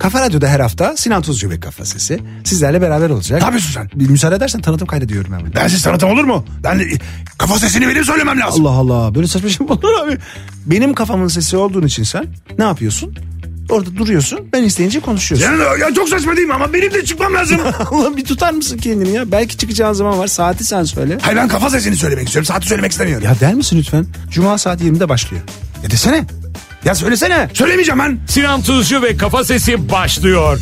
Kafa Radyo'da her hafta Sinan Tuzcu ve Kafa Sesi sizlerle beraber olacak. Ne yapıyorsun sen? Bir müsaade edersen tanıtım kaydediyorum hemen. Bensiz tanıtım olur mu? Ben de- kafa sesini benim söylemem lazım. Allah Allah böyle saçma şey mi olur abi? Benim kafamın sesi olduğun için sen ne yapıyorsun? Orada duruyorsun ben isteyince konuşuyorsun. Yani, ya çok saçma değil mi ama benim de çıkmam lazım. Allah bir tutar mısın kendini ya? Belki çıkacağın zaman var saati sen söyle. Hayır ben kafa sesini söylemek istiyorum. Saati söylemek istemiyorum. Ya der misin lütfen? Cuma saat 20'de başlıyor. Ya desene. Ya söylesene. Söylemeyeceğim ben. Sinan Tuzcu ve Kafa Sesi başlıyor.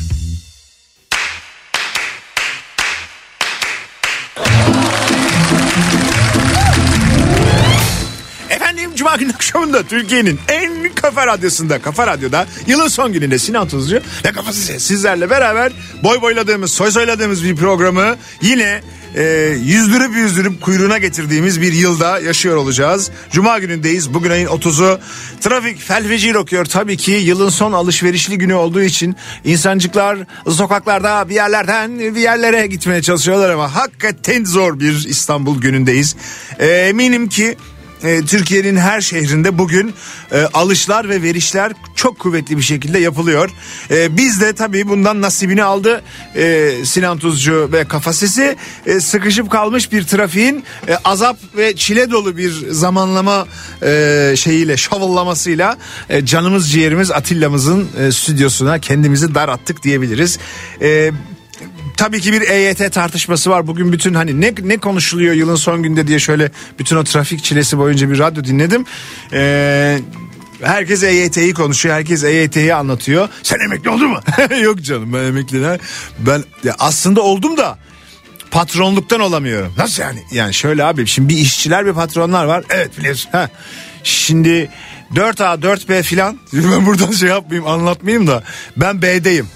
Günü akşamında Türkiye'nin en kafa radyosunda, kafa radyoda yılın son gününde Sinan Tuzcu ve Kafa Sesi sizlerle beraber boy boyladığımız, soy soyladığımız bir programı yine e, yüzdürüp yüzdürüp kuyruğuna getirdiğimiz bir yılda yaşıyor olacağız. Cuma günündeyiz. Bugün ayın 30'u. Trafik felfecir okuyor. Tabii ki yılın son alışverişli günü olduğu için insancıklar sokaklarda bir yerlerden bir yerlere gitmeye çalışıyorlar ama hakikaten zor bir İstanbul günündeyiz. E, eminim ki e, Türkiye'nin her şehrinde bugün e, alışlar ve verişler çok kuvvetli bir şekilde yapılıyor. E, biz de tabii bundan nasibini aldı e, Sinan Tuzcu ve Kafa Sesi. E, sıkışıp kalmış bir trafiğin e, azap ve çile dolu bir zamanlama şeyiyle şavullamasıyla e, canımız ciğerimiz Atilla'mızın stüdyosuna kendimizi dar attık diyebiliriz. Tabii ki bir EYT tartışması var. Bugün bütün hani ne ne konuşuluyor yılın son günde diye şöyle bütün o trafik çilesi boyunca bir radyo dinledim. Ee, herkes EYT'yi konuşuyor. Herkes EYT'yi anlatıyor. Sen emekli oldun mu? Yok canım ben emekli? Ben ya aslında oldum da patronluktan olamıyorum. Nasıl yani? Yani şöyle abi şimdi bir işçiler bir patronlar var. Evet biliyorsun. Ha. Şimdi 4A 4B filan ben buradan şey yapmayayım anlatmayayım da ben B'deyim.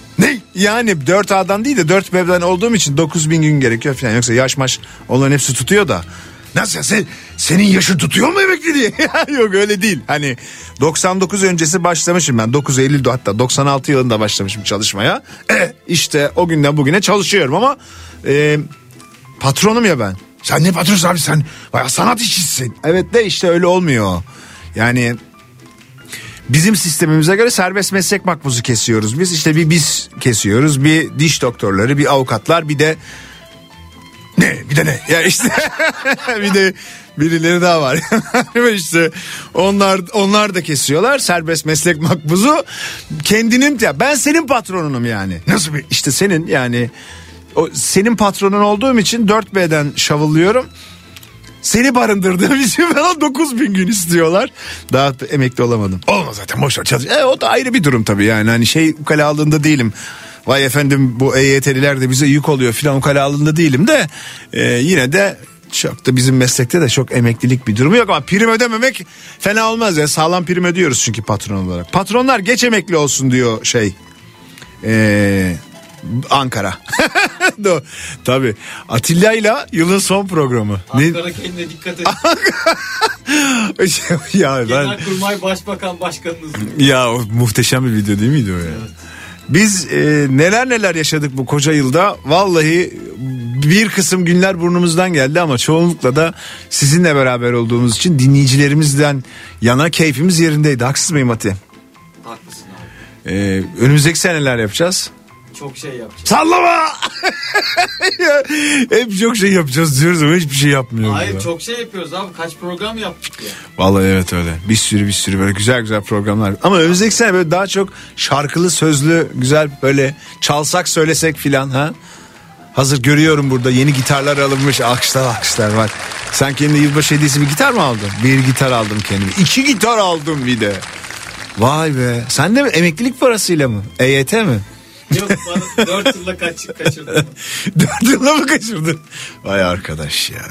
Yani 4A'dan değil de 4B'den olduğum için 9000 gün gerekiyor falan. Yoksa yaş maş onların hepsi tutuyor da. Nasıl sen, senin yaşın tutuyor mu emekli diye? Yok öyle değil. Hani 99 öncesi başlamışım ben. 9 Eylül'de hatta 96 yılında başlamışım çalışmaya. E, işte o günden bugüne çalışıyorum ama e, patronum ya ben. Sen ne patronsun abi sen bayağı sanat işçisisin. Evet de işte öyle olmuyor. Yani Bizim sistemimize göre serbest meslek makbuzu kesiyoruz. Biz işte bir biz kesiyoruz. Bir diş doktorları, bir avukatlar, bir de ne? Bir de ne? Ya işte bir de birileri daha var. işte onlar onlar da kesiyorlar serbest meslek makbuzu. Kendinin ya ben senin patronunum yani. Nasıl bir işte senin yani o senin patronun olduğum için 4B'den şavulluyorum. Seni barındırdığım için bana 9 bin gün istiyorlar. Daha da emekli olamadım. Olmaz zaten boşver çalış. E, o da ayrı bir durum tabii yani. Hani şey ukalalığında değilim. Vay efendim bu EYT'liler de bize yük oluyor filan ukalalığında değilim de. e, yine de çok da bizim meslekte de çok emeklilik bir durumu yok ama prim ödememek fena olmaz ya. Sağlam prim ödüyoruz çünkü patron olarak. Patronlar geç emekli olsun diyor şey. Eee Ankara. Do- Tabii. Atilla ile yılın son programı. Ne- Ankara kendine dikkat et. ya ben Genelkurmay Başbakan Başkanınız. ya muhteşem bir video değil miydi o ya? Biz e, neler neler yaşadık bu koca yılda. Vallahi bir kısım günler burnumuzdan geldi ama çoğunlukla da sizinle beraber olduğumuz için dinleyicilerimizden yana keyfimiz yerindeydi. Haksız mıyım Ati? Haklısın abi. E, önümüzdeki seneler yapacağız. Çok şey yapacağız. Sallama! Hep çok şey yapacağız diyoruz ama hiçbir şey yapmıyoruz. Hayır ya. çok şey yapıyoruz abi. Kaç program yaptık ya. Vallahi evet öyle. Bir sürü bir sürü böyle güzel güzel programlar. Ama önümüzdeki sene böyle daha çok şarkılı sözlü güzel böyle çalsak söylesek filan ha. Hazır görüyorum burada yeni gitarlar alınmış alkışlar alkışlar var. Sen kendine yılbaşı hediyesi bir gitar mı aldın? Bir gitar aldım kendime. İki gitar aldım bir de. Vay be. Sen de mi emeklilik parasıyla mı? EYT mi? Yok bana 4 yılla kaç, kaçırdım. Dört yılla mı kaçırdın? Vay arkadaş ya.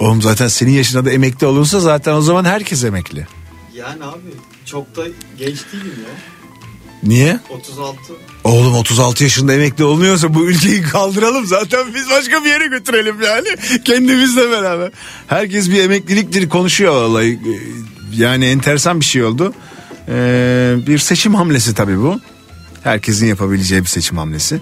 Oğlum zaten senin yaşında da emekli olursa zaten o zaman herkes emekli. Yani abi çok da genç değilim ya. Niye? 36. Oğlum 36 yaşında emekli olmuyorsa bu ülkeyi kaldıralım zaten biz başka bir yere götürelim yani kendimizle beraber. Herkes bir emekliliktir konuşuyor vallahi. Ee, Yani enteresan bir şey oldu. Ee, bir seçim hamlesi tabii bu. Herkesin yapabileceği bir seçim hamlesi.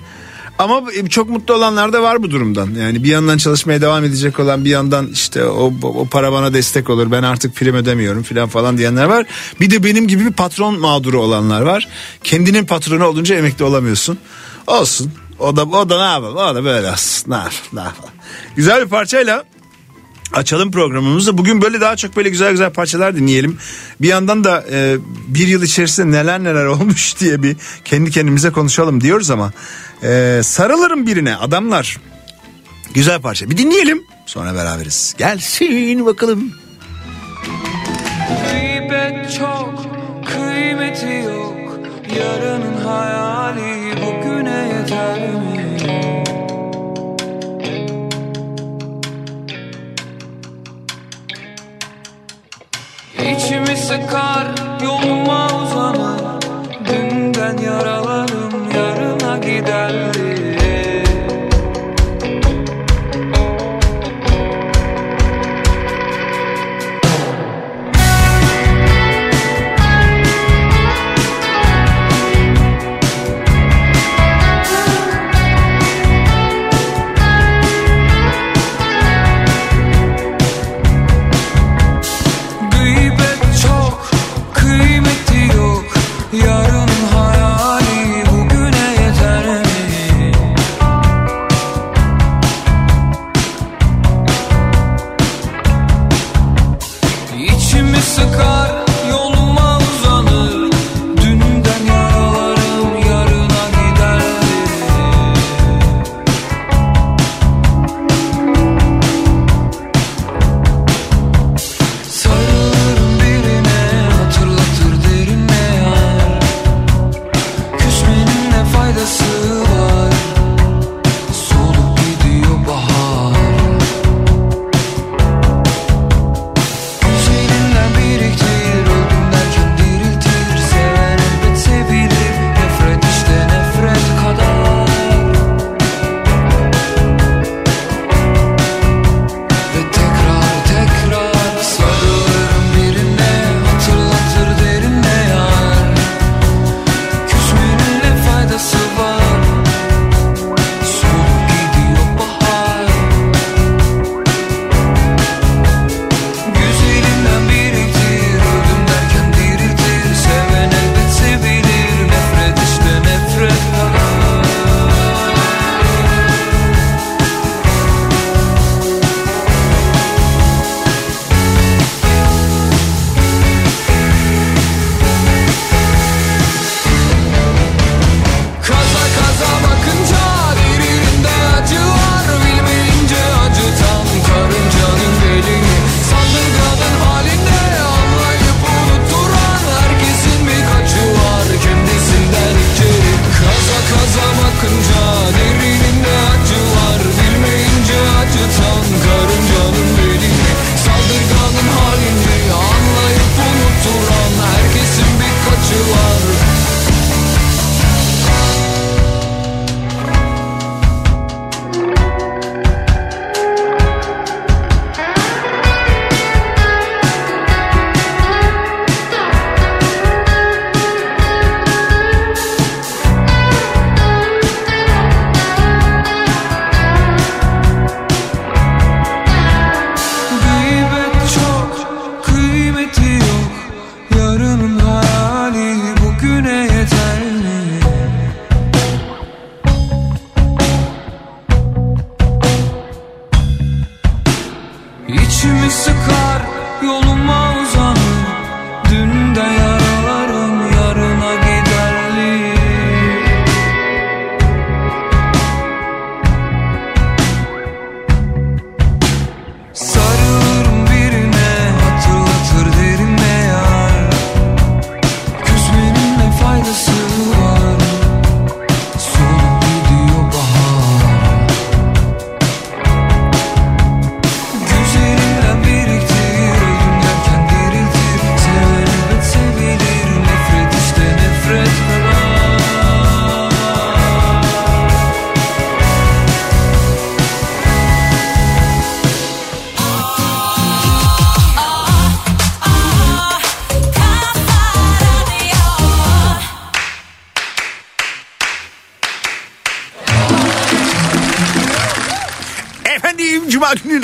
Ama çok mutlu olanlar da var bu durumdan. Yani bir yandan çalışmaya devam edecek olan bir yandan işte o, o para bana destek olur. Ben artık prim ödemiyorum filan falan diyenler var. Bir de benim gibi bir patron mağduru olanlar var. Kendinin patronu olunca emekli olamıyorsun. Olsun. O da o da ne yapalım? O da böyle olsun. Ne yapalım? Ne yapalım? Güzel bir parçayla açalım programımızı. Bugün böyle daha çok böyle güzel güzel parçalar dinleyelim. Bir yandan da e, bir yıl içerisinde neler neler olmuş diye bir kendi kendimize konuşalım diyoruz ama e, sarılırım birine adamlar. Güzel parça. Bir dinleyelim. Sonra beraberiz. Gelsin bakalım. Gıybet çok, kıymeti yok Yarının hayali bugüne yeter mi? İçimi sıkar, yoluma uzanır. Dünden yaralarım yarına giderdi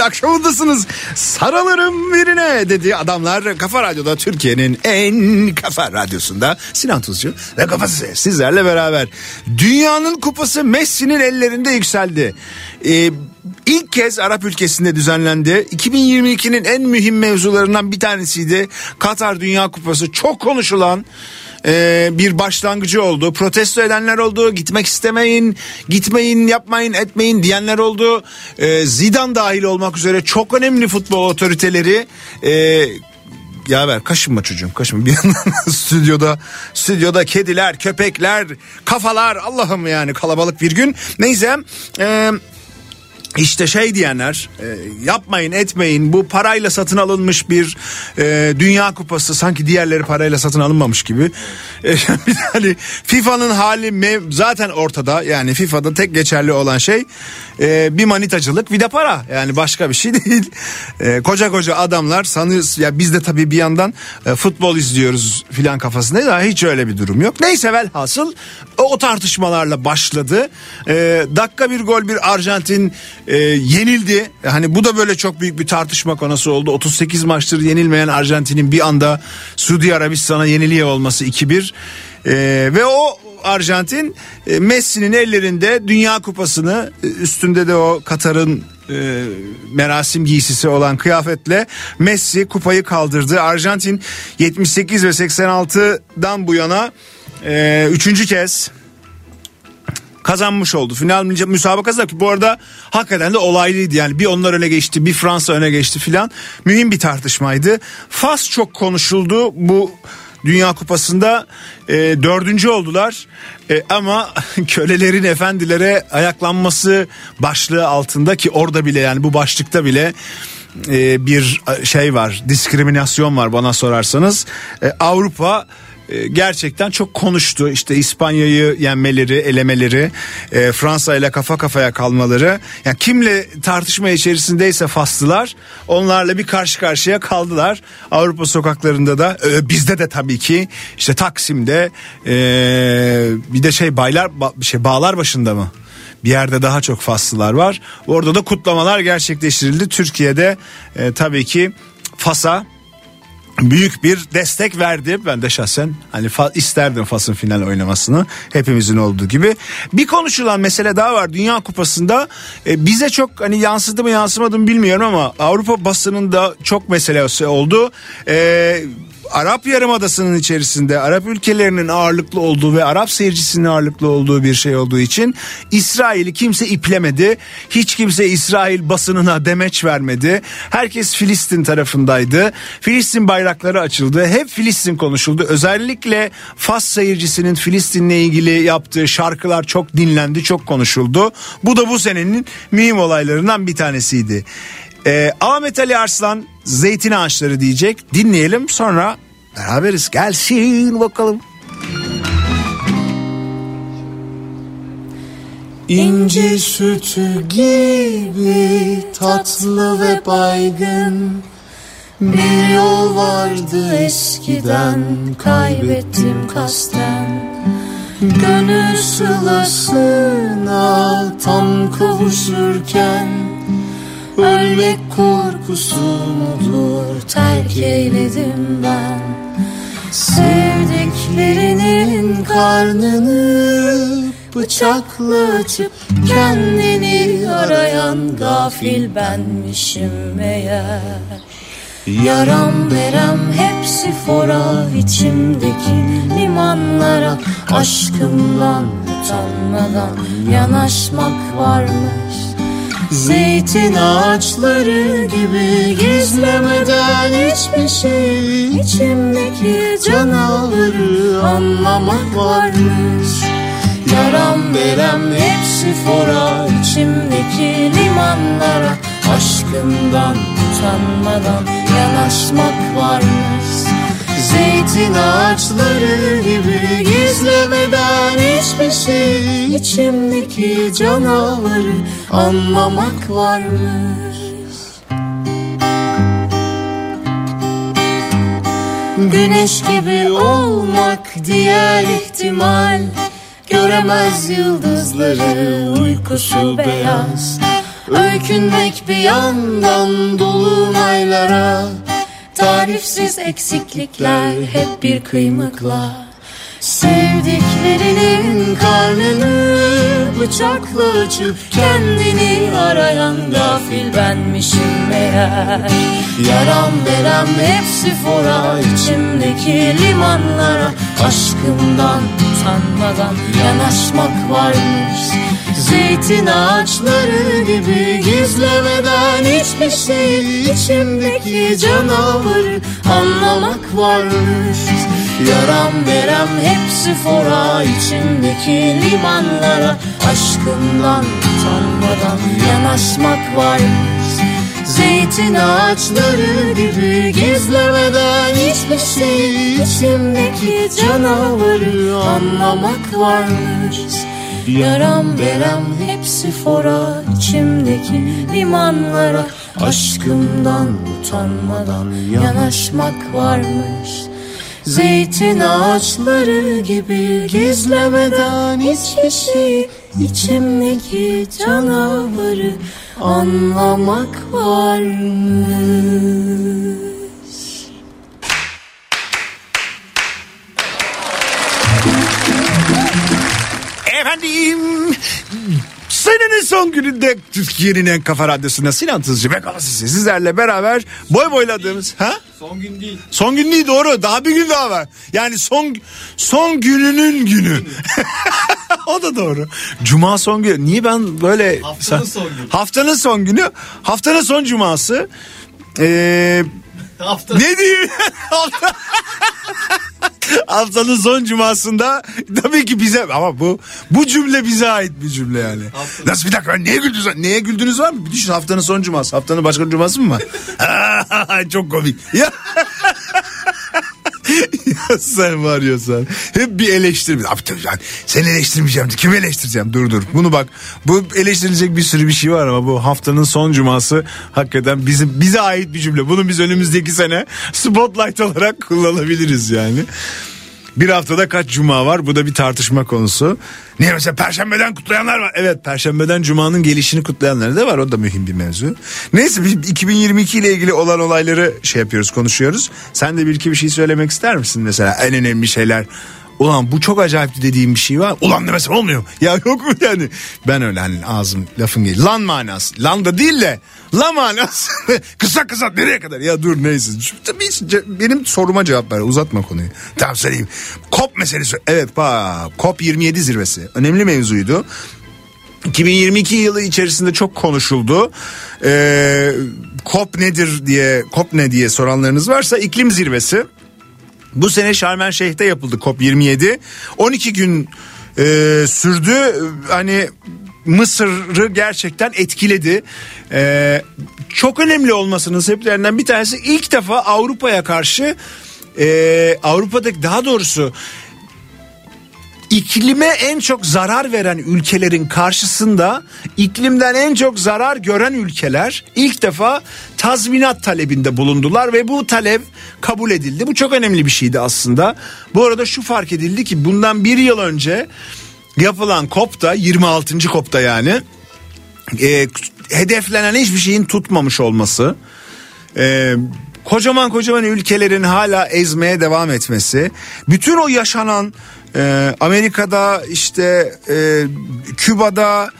akşamındasınız. Sarılırım birine dedi adamlar Kafa Radyo'da Türkiye'nin en kafa radyosunda Sinan Tuzcu ve kafası sizlerle beraber. Dünyanın kupası Messi'nin ellerinde yükseldi. Ee, ilk kez Arap ülkesinde düzenlendi. 2022'nin en mühim mevzularından bir tanesiydi. Katar Dünya Kupası çok konuşulan e, bir başlangıcı oldu. Protesto edenler oldu. Gitmek istemeyin, gitmeyin, yapmayın, etmeyin diyenler oldu. E, Zidane dahil olmak üzere çok önemli futbol otoriteleri e, ya ver kaşınma çocuğum kaşınma bir yandan stüdyoda stüdyoda kediler köpekler kafalar Allah'ım yani kalabalık bir gün neyse e, işte şey diyenler e, yapmayın etmeyin bu parayla satın alınmış bir e, dünya kupası sanki diğerleri parayla satın alınmamış gibi. E, hani FIFA'nın hali mev- zaten ortada yani FIFA'da tek geçerli olan şey e, bir manitacılık bir de para yani başka bir şey değil. E, koca koca adamlar sanıyoruz ya biz de tabii bir yandan e, futbol izliyoruz filan kafasındayız ama hiç öyle bir durum yok. Neyse velhasıl o, o tartışmalarla başladı. E, dakika bir gol bir Arjantin e, yenildi. Hani bu da böyle çok büyük bir tartışma konusu oldu. 38 maçtır yenilmeyen Arjantin'in bir anda Suudi Arabistan'a yeniliyor olması 2-1. E, ve o Arjantin e, Messi'nin ellerinde Dünya Kupası'nı e, üstünde de o Katar'ın e, merasim giysisi olan kıyafetle Messi kupayı kaldırdı. Arjantin 78 ve 86'dan bu yana e, üçüncü kez kazanmış oldu. Final müsabakası da bu arada hakikaten de olaylıydı. Yani bir onlar öne geçti bir Fransa öne geçti filan. Mühim bir tartışmaydı. Fas çok konuşuldu bu Dünya Kupası'nda e, dördüncü oldular. E, ama kölelerin efendilere ayaklanması başlığı altında ki orada bile yani bu başlıkta bile e, bir şey var diskriminasyon var bana sorarsanız. E, Avrupa gerçekten çok konuştu. İşte İspanya'yı yenmeleri, elemeleri, e, Fransa ile kafa kafaya kalmaları. Yani kimle tartışma içerisindeyse Faslılar onlarla bir karşı karşıya kaldılar. Avrupa sokaklarında da e, bizde de tabii ki işte Taksim'de e, bir de şey baylar ba- şey bağlar başında mı? bir yerde daha çok Faslılar var. Orada da kutlamalar gerçekleştirildi. Türkiye'de e, tabii ki Fas'a büyük bir destek verdi. Ben de şahsen hani fa- isterdim Fas'ın final oynamasını. Hepimizin olduğu gibi. Bir konuşulan mesele daha var. Dünya Kupası'nda e, bize çok hani yansıdı mı yansımadı mı bilmiyorum ama Avrupa basınında çok meselesi oldu. E, Arap Yarımadası'nın içerisinde Arap ülkelerinin ağırlıklı olduğu ve Arap seyircisinin ağırlıklı olduğu bir şey olduğu için İsrail'i kimse iplemedi. Hiç kimse İsrail basınına demeç vermedi. Herkes Filistin tarafındaydı. Filistin bayrakları açıldı. Hep Filistin konuşuldu. Özellikle Fas seyircisinin Filistin'le ilgili yaptığı şarkılar çok dinlendi, çok konuşuldu. Bu da bu senenin mühim olaylarından bir tanesiydi. Ee, Ahmet Ali Arslan zeytin ağaçları diyecek. Dinleyelim sonra beraberiz. Gelsin bakalım. İnci sütü gibi tatlı ve baygın Bir yol vardı eskiden kaybettim kasten Gönül sılasına tam kavuşurken Ölmek korkusu mudur? Terk eyledim ben. Sevdiklerinin karnını bıçakla açıp Kendini arayan gafil benmişim meğer. Yaram verem hepsi fora içimdeki limanlara Aşkımdan utanmadan yanaşmak varmış Zeytin ağaçları gibi gizlemeden hiçbir şey. İçimdeki canavarı anlamak varmış. Yaram verem hepsi fora içimdeki limanlara Aşkımdan utanmadan yanaşmak varmış Zeytin ağaçları gibi gizlemeden hiçbir şey. İçimdeki canavarı anlamak varmış. Güneş gibi olmak diğer ihtimal. Göremez yıldızları uykusu beyaz. Öykünmek bir yandan dolunaylara Tarifsiz eksiklikler hep bir kıymıkla. Sevdiklerinin karnını bıçakla açıp Kendini arayan gafil benmişim meğer. Yaram verem hepsi fora içimdeki limanlara Aşkımdan utanmadan yanaşmak varmış Zeytin ağaçları gibi gizlemeden hiçbir şey içimdeki canavarı anlamak varmış. Yaram verem hepsi fora içimdeki limanlara Aşkımdan utanmadan yanaşmak varmış. Zeytin ağaçları gibi gizlemeden hiçbir şey içimdeki canavarı anlamak varmış Yaram verem hepsi fora içimdeki limanlara. Aşkımdan utanmadan yanaşmak varmış. Zeytin ağaçları gibi gizlemeden hiçbir şey. İçimdeki canavarı anlamak varmış. Efendim senenin son gününde Türkiye'nin en kafa radyosunda Sinan Tızcı ve Kafası sizlerle beraber boy boyladığımız ha? Son gün değil. Son gün değil doğru daha bir gün daha var. Yani son son gününün günü. o da doğru. Cuma son günü. Niye ben böyle... Haftanın son günü. Haftanın son günü. Haftanın son cuması. Ee, Hafta ne diyeyim? Hafta- Haftanın son cumasında tabii ki bize ama bu bu cümle bize ait bir cümle yani. Haftanın- Nasıl bir dakika neye güldünüz? Neye güldünüz var mı? Bir düşün haftanın son cuması. Haftanın başka cuması mı var? Çok komik. Ya. ya sen var ya sen. Hep bir eleştiri. Abi tabii yani seni eleştirmeyeceğim. Kim eleştireceğim? Dur dur. Bunu bak. Bu eleştirilecek bir sürü bir şey var ama bu haftanın son cuması hakikaten bizim bize ait bir cümle. Bunu biz önümüzdeki sene spotlight olarak kullanabiliriz yani. Bir haftada kaç cuma var? Bu da bir tartışma konusu. Niye mesela perşembeden kutlayanlar var? Evet perşembeden cumanın gelişini kutlayanlar da var. O da mühim bir mevzu. Neyse biz 2022 ile ilgili olan olayları şey yapıyoruz konuşuyoruz. Sen de bir iki bir şey söylemek ister misin mesela? En önemli şeyler. Ulan bu çok acayip dediğim bir şey var. Ulan demesen olmuyor. Ya yok mu yani? Ben öyle hani ağzım lafım değil. Lan manası. Lan da değil de. La manası. kısa kısa nereye kadar? Ya dur neyse. Benim soruma cevap ver. Uzatma konuyu. Tamam söyleyeyim. COP meselesi. Evet bak COP 27 zirvesi. Önemli mevzuydu. 2022 yılı içerisinde çok konuşuldu. Ee, COP nedir diye, COP ne diye soranlarınız varsa iklim zirvesi. Bu sene Şarm Şeyh'te yapıldı COP27. 12 gün e, sürdü. Hani Mısır'ı gerçekten etkiledi. E, çok önemli olmasının sebeplerinden bir tanesi ilk defa Avrupa'ya karşı e, Avrupa'daki daha doğrusu iklime en çok zarar veren ülkelerin karşısında iklimden en çok zarar gören ülkeler ilk defa tazminat talebinde bulundular ve bu talep kabul edildi. Bu çok önemli bir şeydi aslında. Bu arada şu fark edildi ki bundan bir yıl önce yapılan COP'ta 26. COP'ta yani e, hedeflenen hiçbir şeyin tutmamış olması e, kocaman kocaman ülkelerin hala ezmeye devam etmesi bütün o yaşanan e, Amerika'da işte e, Küba'da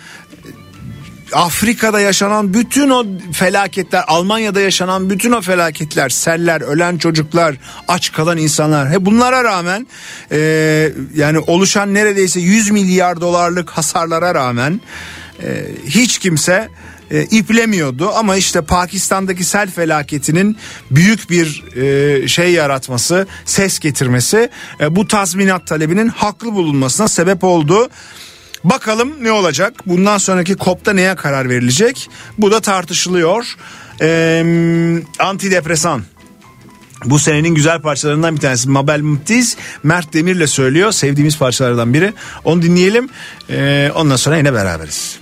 Afrika'da yaşanan bütün o felaketler, Almanya'da yaşanan bütün o felaketler, seller, ölen çocuklar, aç kalan insanlar, he bunlara rağmen e, yani oluşan neredeyse 100 milyar dolarlık hasarlara rağmen e, hiç kimse e, iplemiyordu ama işte Pakistan'daki sel felaketinin büyük bir e, şey yaratması, ses getirmesi e, bu tazminat talebinin haklı bulunmasına sebep oldu. Bakalım ne olacak? Bundan sonraki COP'ta neye karar verilecek? Bu da tartışılıyor. Ee, antidepresan. Bu senenin güzel parçalarından bir tanesi Mabel Mutiz Mert Demir'le söylüyor. Sevdiğimiz parçalardan biri. Onu dinleyelim. Ee, ondan sonra yine beraberiz.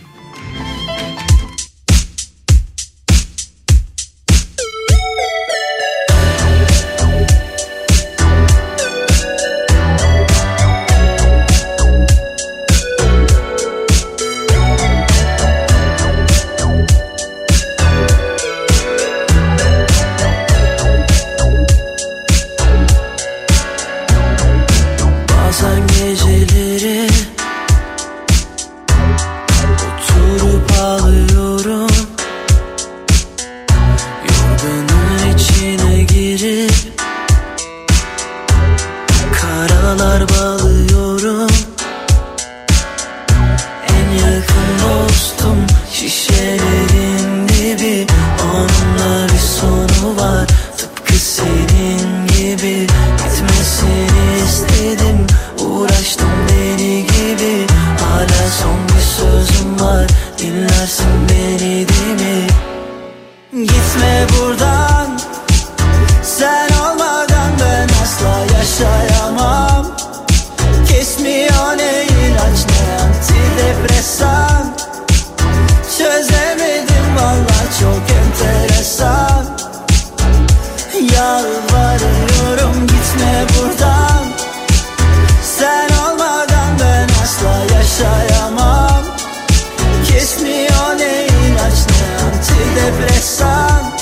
depresan.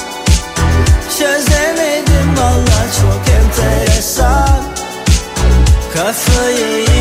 Çözemedim valla çok enteresan. Kafayı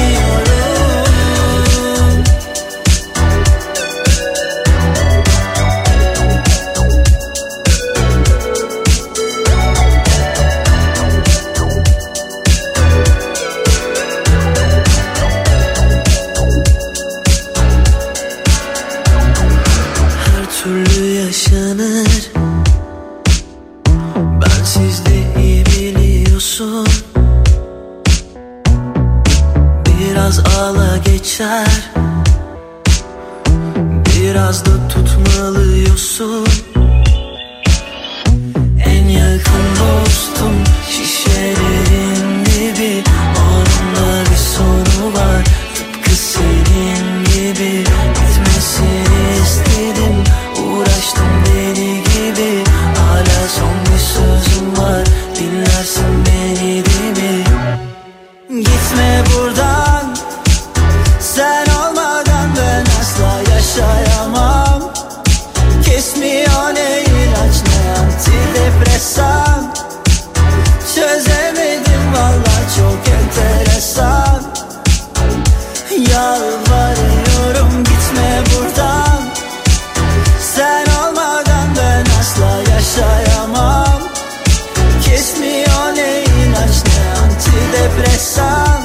antidepresan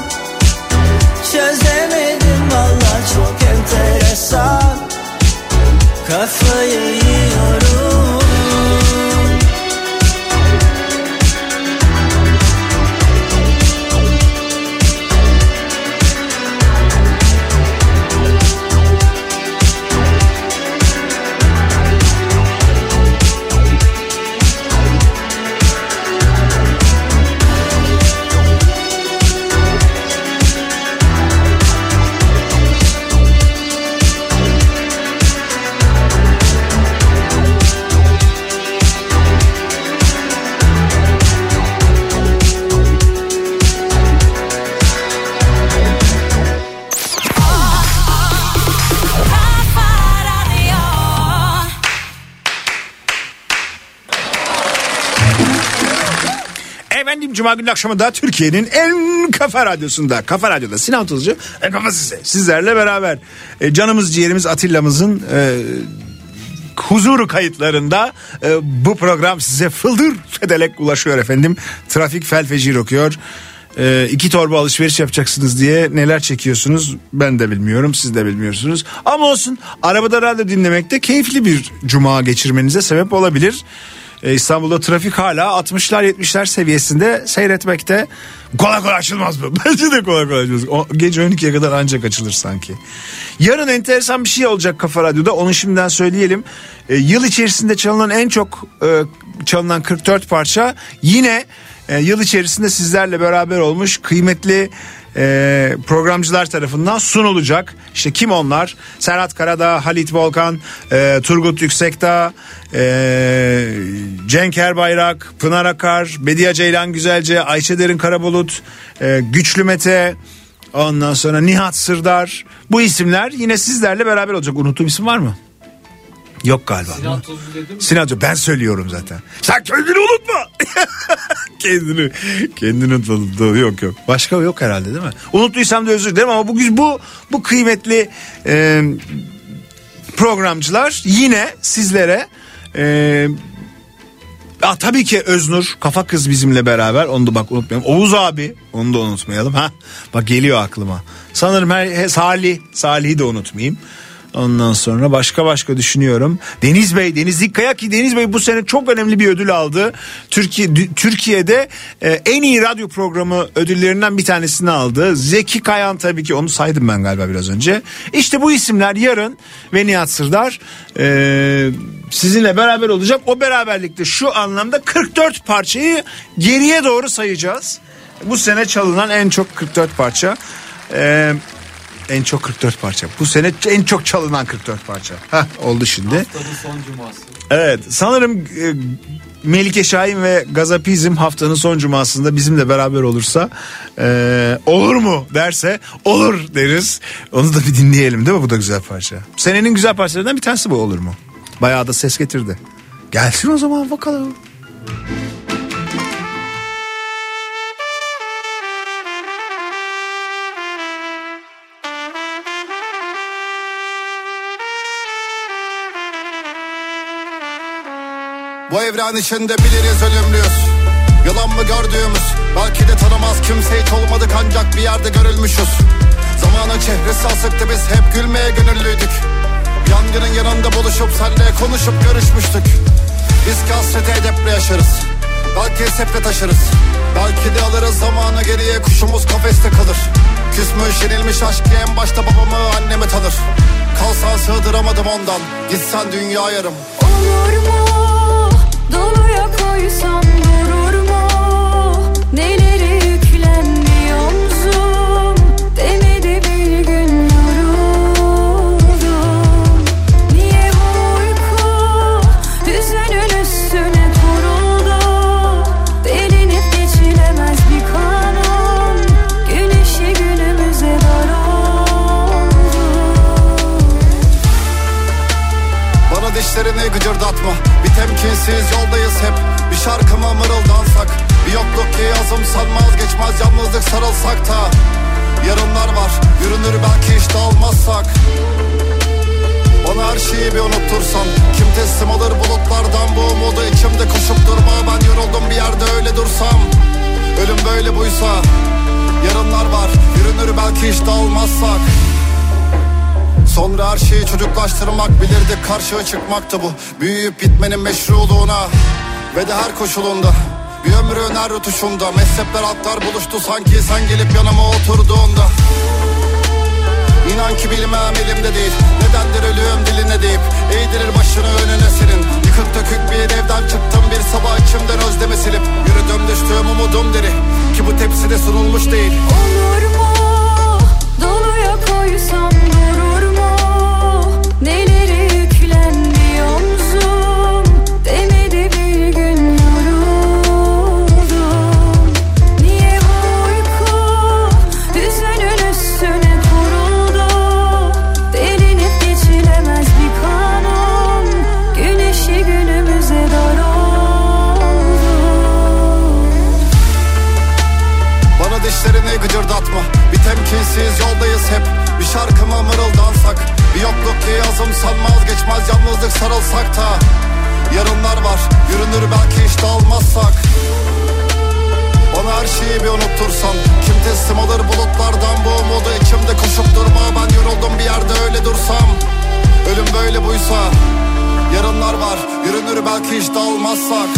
Çözemedim valla çok enteresan. Kafayı Cuma günü akşamında Türkiye'nin en kafa radyosunda, kafa radyoda Sinan Tuzcu ve kafa size, sizlerle beraber e, canımız ciğerimiz Atilla'mızın e, huzuru kayıtlarında e, bu program size fıldır fedelek ulaşıyor efendim. Trafik fel fecir okuyor. E, iki torba alışveriş yapacaksınız diye neler çekiyorsunuz ben de bilmiyorum siz de bilmiyorsunuz. Ama olsun arabada radyo dinlemekte keyifli bir cuma geçirmenize sebep olabilir. E, İstanbul'da trafik hala 60'lar 70'ler seviyesinde seyretmekte. Kolay kolay açılmaz bu. Bence de kolay kolay açılmaz. O, gece 12'ye kadar ancak açılır sanki. Yarın enteresan bir şey olacak Kafa Radyo'da. Onu şimdiden söyleyelim. E, yıl içerisinde çalınan en çok e, çalınan 44 parça yine e, yıl içerisinde sizlerle beraber olmuş kıymetli e, programcılar tarafından sunulacak. İşte kim onlar? Serhat Karadağ, Halit Volkan, e, Turgut Yüksekdağ, e, Cenk Erbayrak, Pınar Akar, Bediye Ceylan Güzelce, Ayşe Derin Karabulut, e, Güçlü Mete, ondan sonra Nihat Sırdar. Bu isimler yine sizlerle beraber olacak. Unuttuğum isim var mı? Yok galiba. Sinan Tuzcu dedim. Sinan Hoca, ben söylüyorum zaten. Sen kendini unutma. kendini kendini unutma. Yok yok. Başka yok herhalde değil mi? Unuttuysam da özür dilerim ama bu bu bu kıymetli e, programcılar yine sizlere e, Aa, tabii ki Öznur kafa kız bizimle beraber onu da bak unutmayalım. Oğuz abi onu da unutmayalım. Ha bak geliyor aklıma. Sanırım her, he, Salih Salih'i de unutmayayım. Ondan sonra başka başka düşünüyorum. Deniz Bey, Deniz Dikkaya ki Deniz Bey bu sene çok önemli bir ödül aldı. Türkiye Türkiye'de e, en iyi radyo programı ödüllerinden bir tanesini aldı. Zeki Kayan tabii ki onu saydım ben galiba biraz önce. İşte bu isimler yarın ve Nihat Sırdar e, sizinle beraber olacak. O beraberlikte şu anlamda 44 parçayı geriye doğru sayacağız. Bu sene çalınan en çok 44 parça. E, en çok 44 parça. Bu sene en çok çalınan 44 parça. Heh, oldu şimdi. Haftanın son cuması. Evet sanırım e, Melike Şahin ve Gazapizm haftanın son cumasında bizimle beraber olursa e, olur mu derse olur deriz. Onu da bir dinleyelim değil mi? Bu da güzel parça. Senenin güzel parçalarından bir tanesi bu olur mu? Bayağı da ses getirdi. Gelsin o zaman bakalım. Evren içinde biliriz ölümlüyüz. Yalan mı gördüğümüz? Belki de tanımaz. Kimse hiç olmadık ancak bir yerde görülmüşüz. Zamanın çehresi asıktı biz hep gülmeye gönüllüydük. Yangının yanında buluşup senle konuşup görüşmüştük. Biz ki hasreti edeple yaşarız. Belki seple taşırız. Belki de alırız zamanı geriye. Kuşumuz kafeste kalır. Küsmüş yenilmiş aşk en başta babamı annemi tanır. Kalsan sığdıramadım ondan. Gitsen dünya yarım. Olur mu? Doluya koysam Temkinsiz yoldayız hep. Bir şarkı mı mırıldansak. Bir yokluk ki yazım sanmaz geçmez Yalnızlık sarılsak da. Yarınlar var yürünür belki hiç dağılmazsak Bana her şeyi bir unuttursan. Kim teslim alır bulutlardan bu umudu? İçimde koşup durma Ben yoruldum bir yerde öyle dursam. Ölüm böyle buysa Yarınlar var yürünür belki hiç dağılmazsak Sonra her şeyi çocuklaştırmak bilirdik karşıya çıkmaktı bu. Büyüyüp bitmenin meşruluğuna Ve de her koşulunda. Bir ömrün her rutuşunda Mezhepler atlar buluştu sanki. Sen gelip yanıma oturduğunda İnan ki bilmem elimde değil. Nedendir ölüm diline deyip Eğdirir başını önüne senin. Yıkık dökük bir evden çıktım Bir sabah içimden özlemi silip. Yürüdüm düştüğüm umudum deri Ki bu tepside sunulmuş değil. Olur mu? Doluya koysam dişlerini gıcırdatma. Bir temkinsiz yoldayız hep. Bir şarkı mı mırıldansak Bir yokluk ki yazım sanmaz geçmez Yalnızlık sarılsak da. Yarınlar var yürünür belki hiç dağılmazsak Bana her şeyi bir unuttursan. Kim teslim alır bulutlardan bu umudu? İçimde koşup durma Ben yoruldum bir yerde öyle dursam. Ölüm böyle buysa Yarınlar var yürünür belki hiç dağılmazsak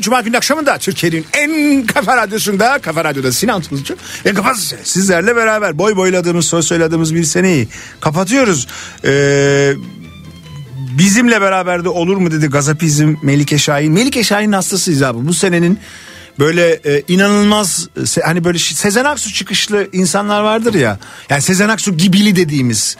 Cuma günü akşamında Türkiye'nin en kafa radyosunda Kafa Radyo'da Sinan Tuzcu ve Kafa sizlerle beraber boy boyladığımız söz söylediğimiz bir seneyi kapatıyoruz. Ee, bizimle beraber de olur mu dedi Gazapizm Melike Şahin. Melike Şahin'in hastasıyız abi bu senenin böyle e, inanılmaz se- hani böyle Sezen Aksu çıkışlı insanlar vardır ya. Yani Sezen Aksu gibili dediğimiz.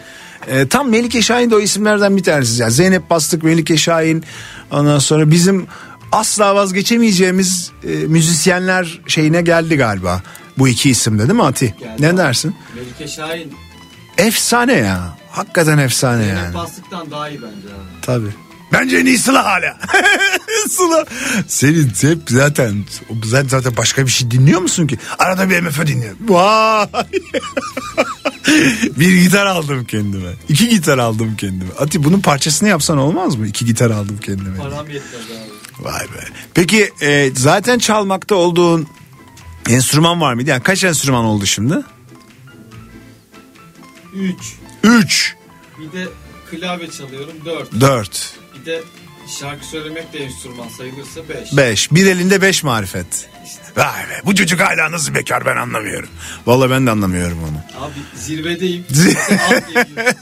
E, tam Melike Şahin de o isimlerden bir tanesi. Yani Zeynep Bastık, Melike Şahin. Ondan sonra bizim asla vazgeçemeyeceğimiz e, müzisyenler şeyine geldi galiba. Bu iki isimde değil mi Ati? Ne dersin? Melike Şahin Efsane ya. Hakikaten efsane Zeynep yani. Bastık'tan daha iyi bence abi. Tabii. Bence en iyi Sıla hala. Sıla. Senin hep zaten zaten zaten başka bir şey dinliyor musun ki? Arada bir MF dinliyorum. Vay. bir gitar aldım kendime. İki gitar aldım kendime. Ati bunun parçasını yapsan olmaz mı? İki gitar aldım kendime. Param yetmez abi. Vay be. Peki e, zaten çalmakta olduğun enstrüman var mıydı? Yani kaç enstrüman oldu şimdi? 3. Üç. Bir de klavye çalıyorum 4. Dört. Bir de şarkı söylemek de enstrüman sayılırsa 5. Beş. Bir elinde beş marifet. Vay be bu çocuk hala nasıl bekar ben anlamıyorum. Vallahi ben de anlamıyorum onu. Abi zirvedeyim. Alt geliyor.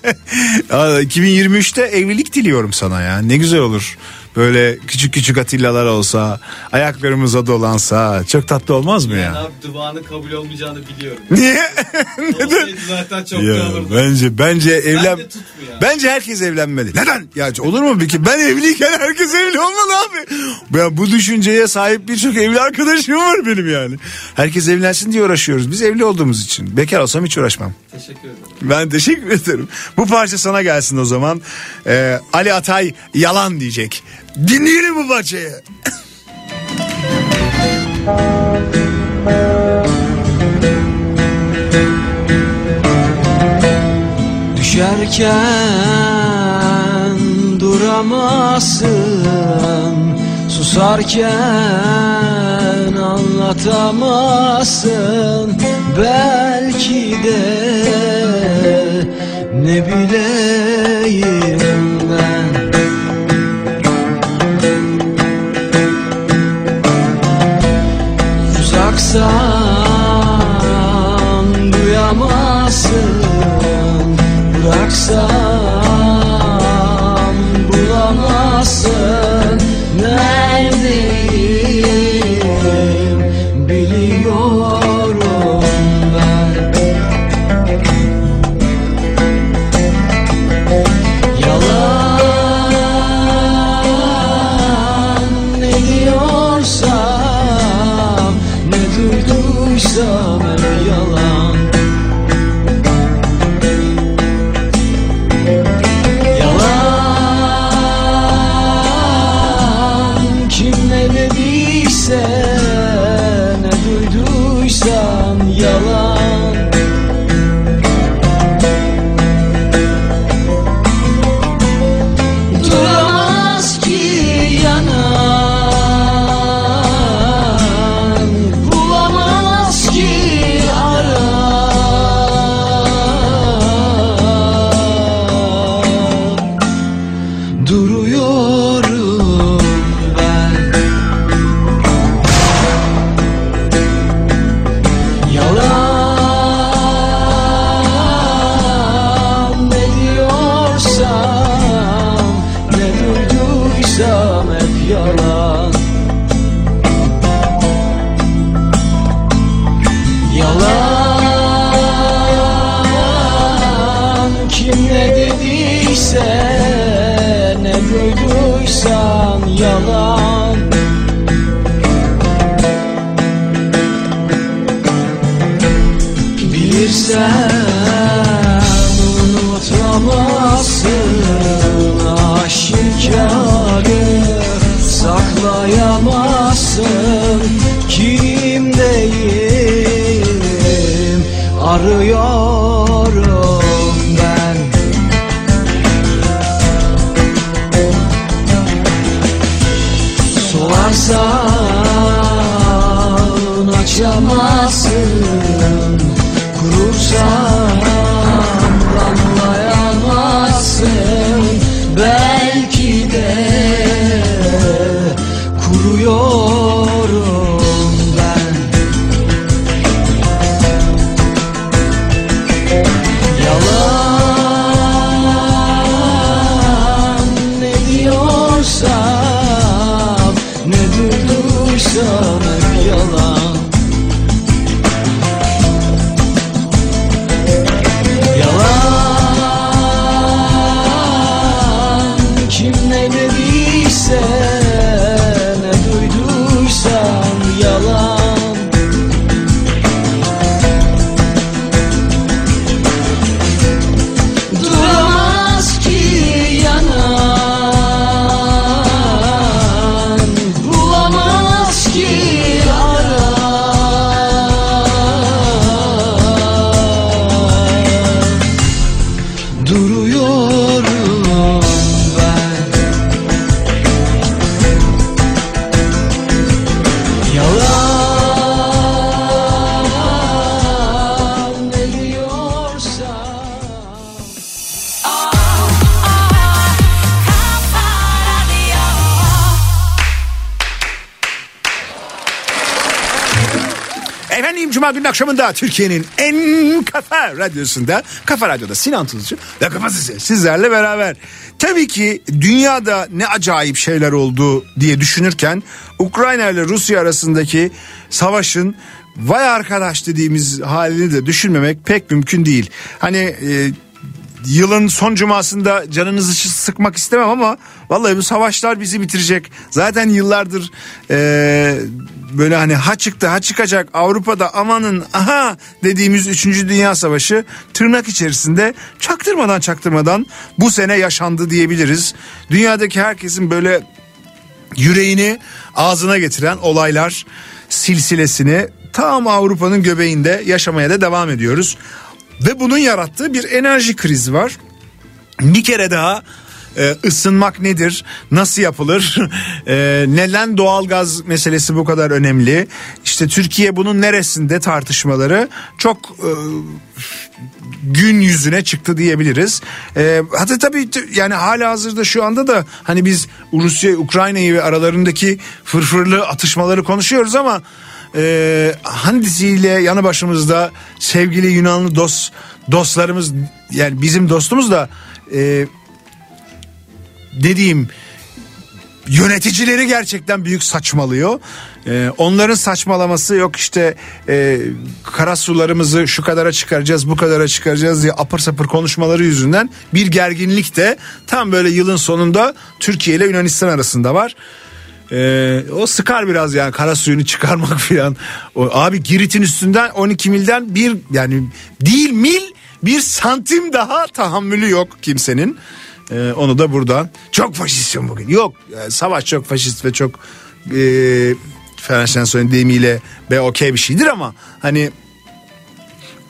Aa, 2023'te evlilik diliyorum sana ya. Ne güzel olur. Böyle küçük küçük Atilla'lar olsa ayaklarımıza dolansa çok tatlı olmaz mı Yani ya? abi duanın kabul olmayacağını biliyorum. Niye? Olsaydı zaten çok ya, bence bence evlen tutmuyor. Bence herkes evlenmeli. Neden? Ya olur mu peki? Ben evliyken herkes evli olmalı abi. Ya bu düşünceye sahip birçok evli arkadaşım var benim yani. Herkes evlensin diye uğraşıyoruz. Biz evli olduğumuz için. Bekar olsam hiç uğraşmam. Teşekkür ederim. Ben teşekkür ederim. Bu parça sana gelsin o zaman. Ee, Ali Atay yalan diyecek. Dinleyelim bu parçayı. Düşerken duramazsın Susarken anlatamazsın Belki de ne bileyim Uzaksan duyamazsın. Bıraksam akşamında Türkiye'nin en kafa radyosunda Kafa Radyo'da Sinan Tuzcu ve Kafa Sesi sizlerle beraber. Tabii ki dünyada ne acayip şeyler oldu diye düşünürken Ukrayna ile Rusya arasındaki savaşın vay arkadaş dediğimiz halini de düşünmemek pek mümkün değil. Hani e, yılın son cumasında canınızı sıkmak istemem ama vallahi bu savaşlar bizi bitirecek. Zaten yıllardır e, böyle hani ha çıktı ha çıkacak Avrupa'da amanın aha dediğimiz 3. Dünya Savaşı tırnak içerisinde çaktırmadan çaktırmadan bu sene yaşandı diyebiliriz. Dünyadaki herkesin böyle yüreğini ağzına getiren olaylar silsilesini tam Avrupa'nın göbeğinde yaşamaya da devam ediyoruz. Ve bunun yarattığı bir enerji krizi var. Bir kere daha e, ısınmak nedir? Nasıl yapılır? E, neden doğalgaz meselesi bu kadar önemli? İşte Türkiye bunun neresinde tartışmaları çok e, gün yüzüne çıktı diyebiliriz. E, hatta tabii yani hala hazırda şu anda da hani biz Rusya Ukrayna'yı ve aralarındaki fırfırlı atışmaları konuşuyoruz ama e, handisiyle yanı başımızda sevgili Yunanlı dost dostlarımız yani bizim dostumuz da e, ne diyeyim yöneticileri gerçekten büyük saçmalıyor. Ee, onların saçmalaması yok işte e, kara sularımızı şu kadara çıkaracağız bu kadara çıkaracağız diye apır sapır konuşmaları yüzünden bir gerginlik de tam böyle yılın sonunda Türkiye ile Yunanistan arasında var. Ee, o sıkar biraz yani kara suyunu çıkarmak filan. Abi Girit'in üstünden 12 milden bir yani değil mil bir santim daha tahammülü yok kimsenin. Ee, onu da buradan. Çok faşistim bugün. Yok yani savaş çok faşist ve çok e, Ferenc Şensoy'un deyimiyle be okey bir şeydir ama hani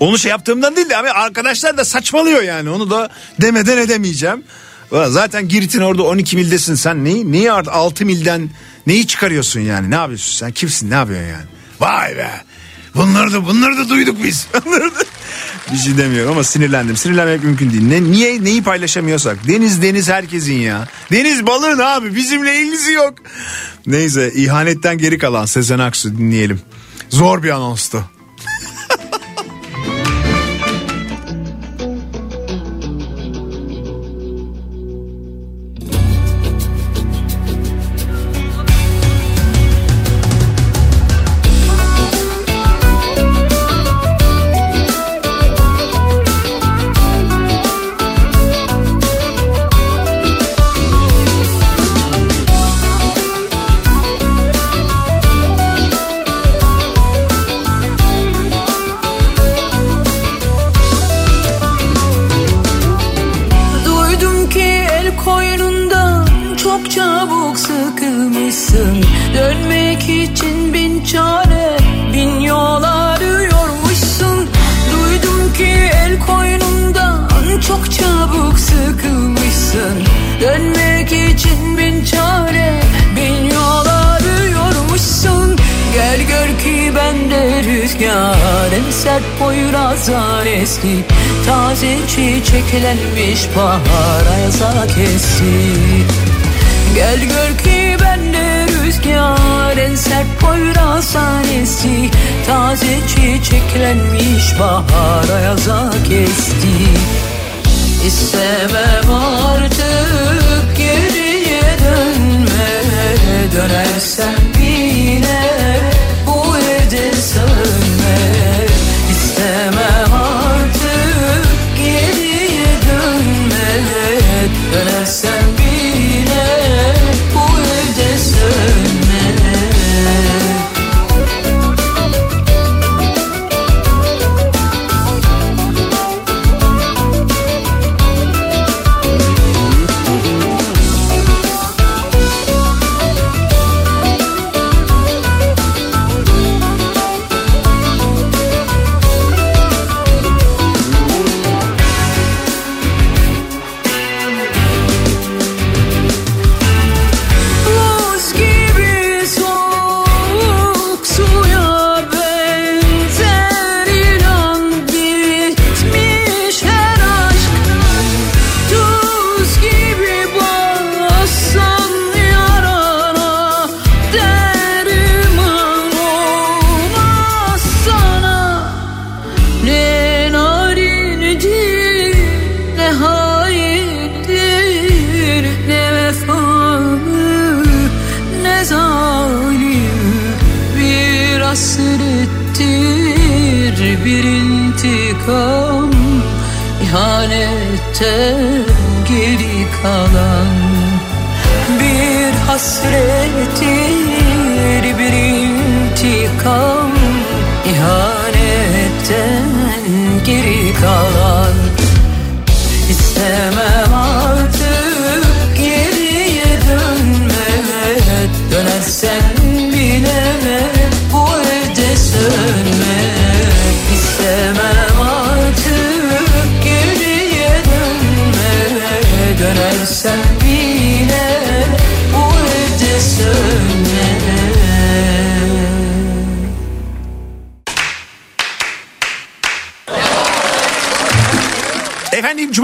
onu şey yaptığımdan değil de abi arkadaşlar da saçmalıyor yani. Onu da demeden edemeyeceğim. Zaten Girit'in orada 12 mildesin sen. Neyi, neyi art 6 milden neyi çıkarıyorsun yani? Ne yapıyorsun sen? Kimsin? Ne yapıyorsun yani. Vay be bunları da bunları da duyduk biz. Bir şey demiyorum ama sinirlendim. Sinirlenmek mümkün değil. Ne, niye neyi paylaşamıyorsak? Deniz deniz herkesin ya. Deniz balığın abi bizimle ilgisi yok. Neyse ihanetten geri kalan Sezen Aksu dinleyelim. Zor bir anonstu.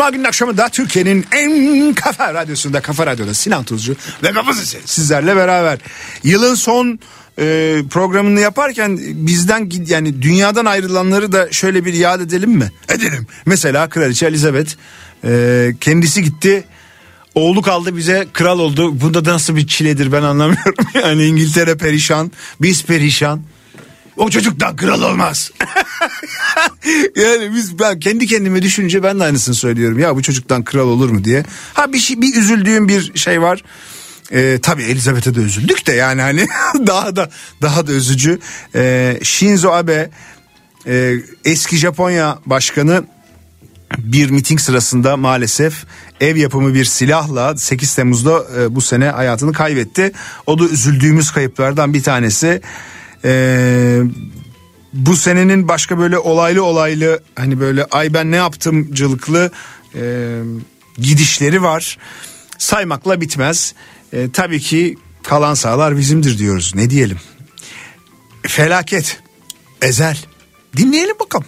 Cuma günün akşamında Türkiye'nin en kafa radyosunda Kafa Radyo'da Sinan Tuzcu ve Kafa Sesi sizlerle beraber. Yılın son e, programını yaparken bizden yani dünyadan ayrılanları da şöyle bir yad edelim mi? Edelim. Mesela Kraliçe Elizabeth e, kendisi gitti. Oğlu kaldı bize kral oldu. Bu da nasıl bir çiledir ben anlamıyorum. Yani İngiltere perişan, biz perişan. O çocuktan kral olmaz. yani biz ben kendi kendime düşünce ben de aynısını söylüyorum. Ya bu çocuktan kral olur mu diye. Ha bir şey bir üzüldüğüm bir şey var. Ee, tabii Elizabeth'e de üzüldük de yani hani daha da daha da üzücü. Ee, Shinzo Abe e, eski Japonya başkanı bir miting sırasında maalesef ev yapımı bir silahla 8 Temmuz'da e, bu sene hayatını kaybetti. O da üzüldüğümüz kayıplardan bir tanesi. Ee, bu senenin başka böyle olaylı olaylı hani böyle ay ben ne yaptımcılıklı e, gidişleri var. Saymakla bitmez. E, tabii ki kalan sağlar bizimdir diyoruz. Ne diyelim? Felaket. Ezel. Dinleyelim bakalım.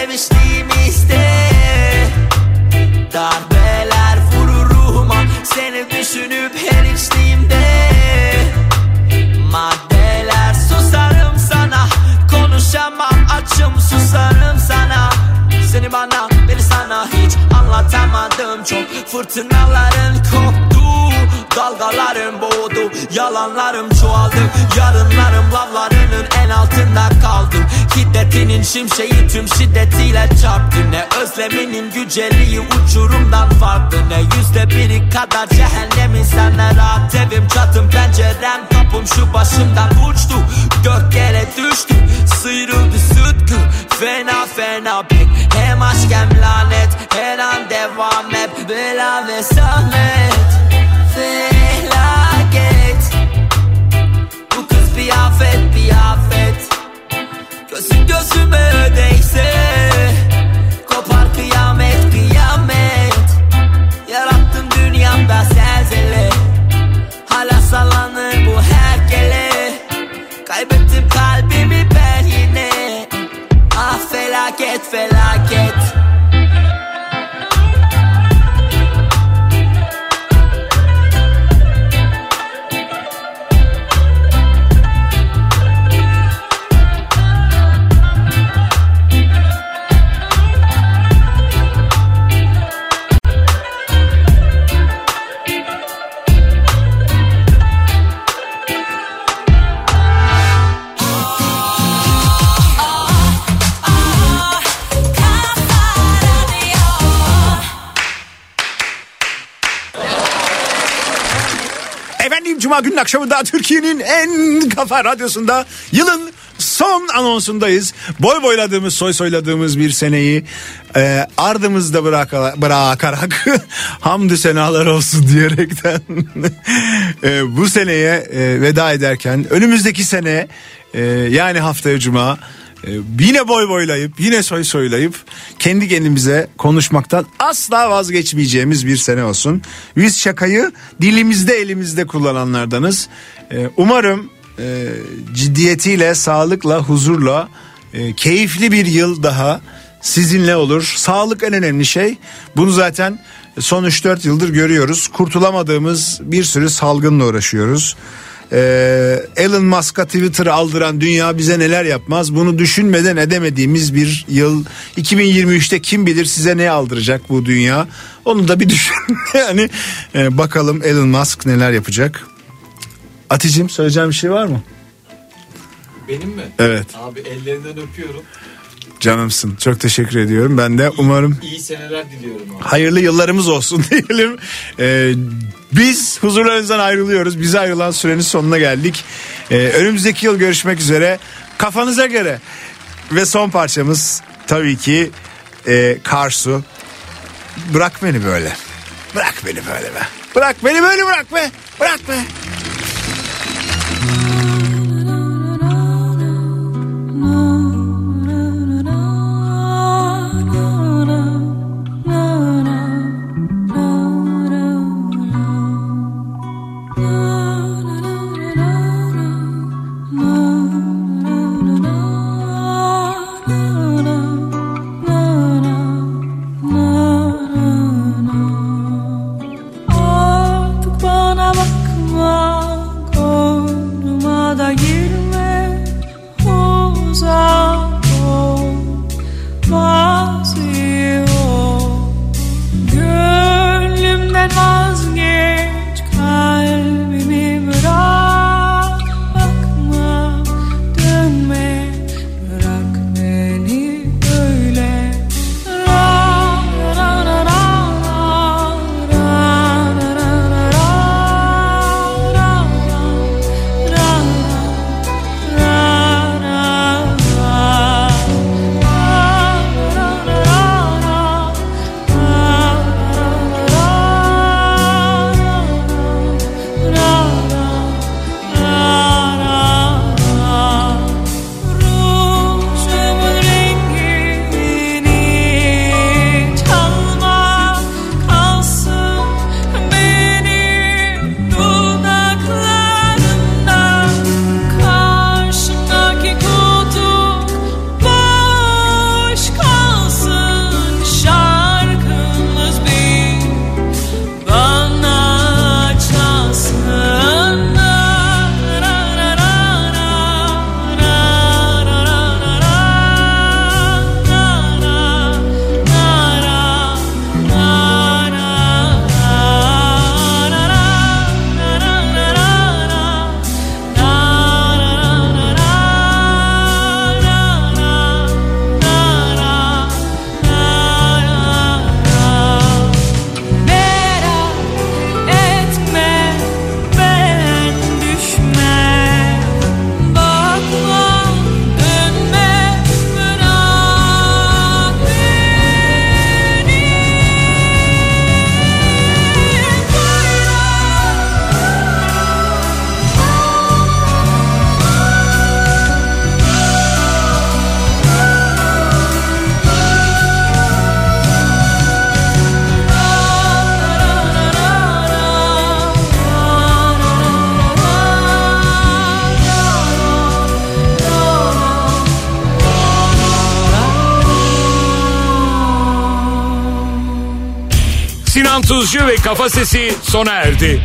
Bu şehre seviştiğimizde Darbeler vurur ruhuma Seni düşünüp her içtiğimde. Maddeler susarım sana Konuşamam açım susarım sana. Seni bana beni sana hiç anlatamadım. Çok fırtınaların koptu Dalgalarım boğdu Yalanlarım çoğaldı. Yarınlarım lavlarının en altında kaldım. Hiddetinin şimşeği tüm şiddetiyle çarptı. Ne özleminin güceliği uçurumdan farklı. Ne yüzde biri kadar cehennemin senle rahat. Evim Çatım pencerem kapım şu başımdan uçtu. Gök yere düştü sıyrıldı sütkü. Fena fena pek hem aşk hem lanet. Her an devam hep bela ve zahmet Felaket. Bu kız bir afet bir afet Gözüm gözüme değse Kopar kıyamet kıyamet. Yarattım dünyamda zelzele. Hala sallanır bu herkele. Kaybettim kalbimi ben yine. Ah felaket felaket Cuma günün akşamında Türkiye'nin en kafa radyosunda yılın son anonsundayız. Boy boyladığımız, soy soyladığımız bir seneyi e, ardımızda bıraka- bırakarak hamdü senalar olsun diyerekten e, bu seneye e, veda ederken önümüzdeki sene e, yani haftaya Cuma e, yine boy boylayıp yine soy soylayıp kendi kendimize konuşmaktan asla vazgeçmeyeceğimiz bir sene olsun. Biz şakayı dilimizde elimizde kullananlardanız. E, umarım e, ciddiyetiyle, sağlıkla, huzurla e, keyifli bir yıl daha sizinle olur. Sağlık en önemli şey. Bunu zaten son 3-4 yıldır görüyoruz. Kurtulamadığımız bir sürü salgınla uğraşıyoruz. Ee, Elon Musk'a Twitter'ı aldıran dünya bize neler yapmaz bunu düşünmeden edemediğimiz bir yıl 2023'te kim bilir size ne aldıracak bu dünya onu da bir düşün yani e, bakalım Elon Musk neler yapacak Aticim söyleyeceğim bir şey var mı? Benim mi? Evet Abi ellerinden öpüyorum. Canımsın çok teşekkür ediyorum ben de umarım İyi seneler diliyorum abi. hayırlı yıllarımız olsun diyelim. Ee, biz huzurlarınızdan ayrılıyoruz. Bize ayrılan sürenin sonuna geldik. Ee, önümüzdeki yıl görüşmek üzere. Kafanıza göre. Ve son parçamız tabii ki e, Karsu. Bırak beni böyle. Bırak beni böyle be. Bırak beni böyle bırak be. Bırak be. Tuzcu ve Kafa Sesi sona erdi.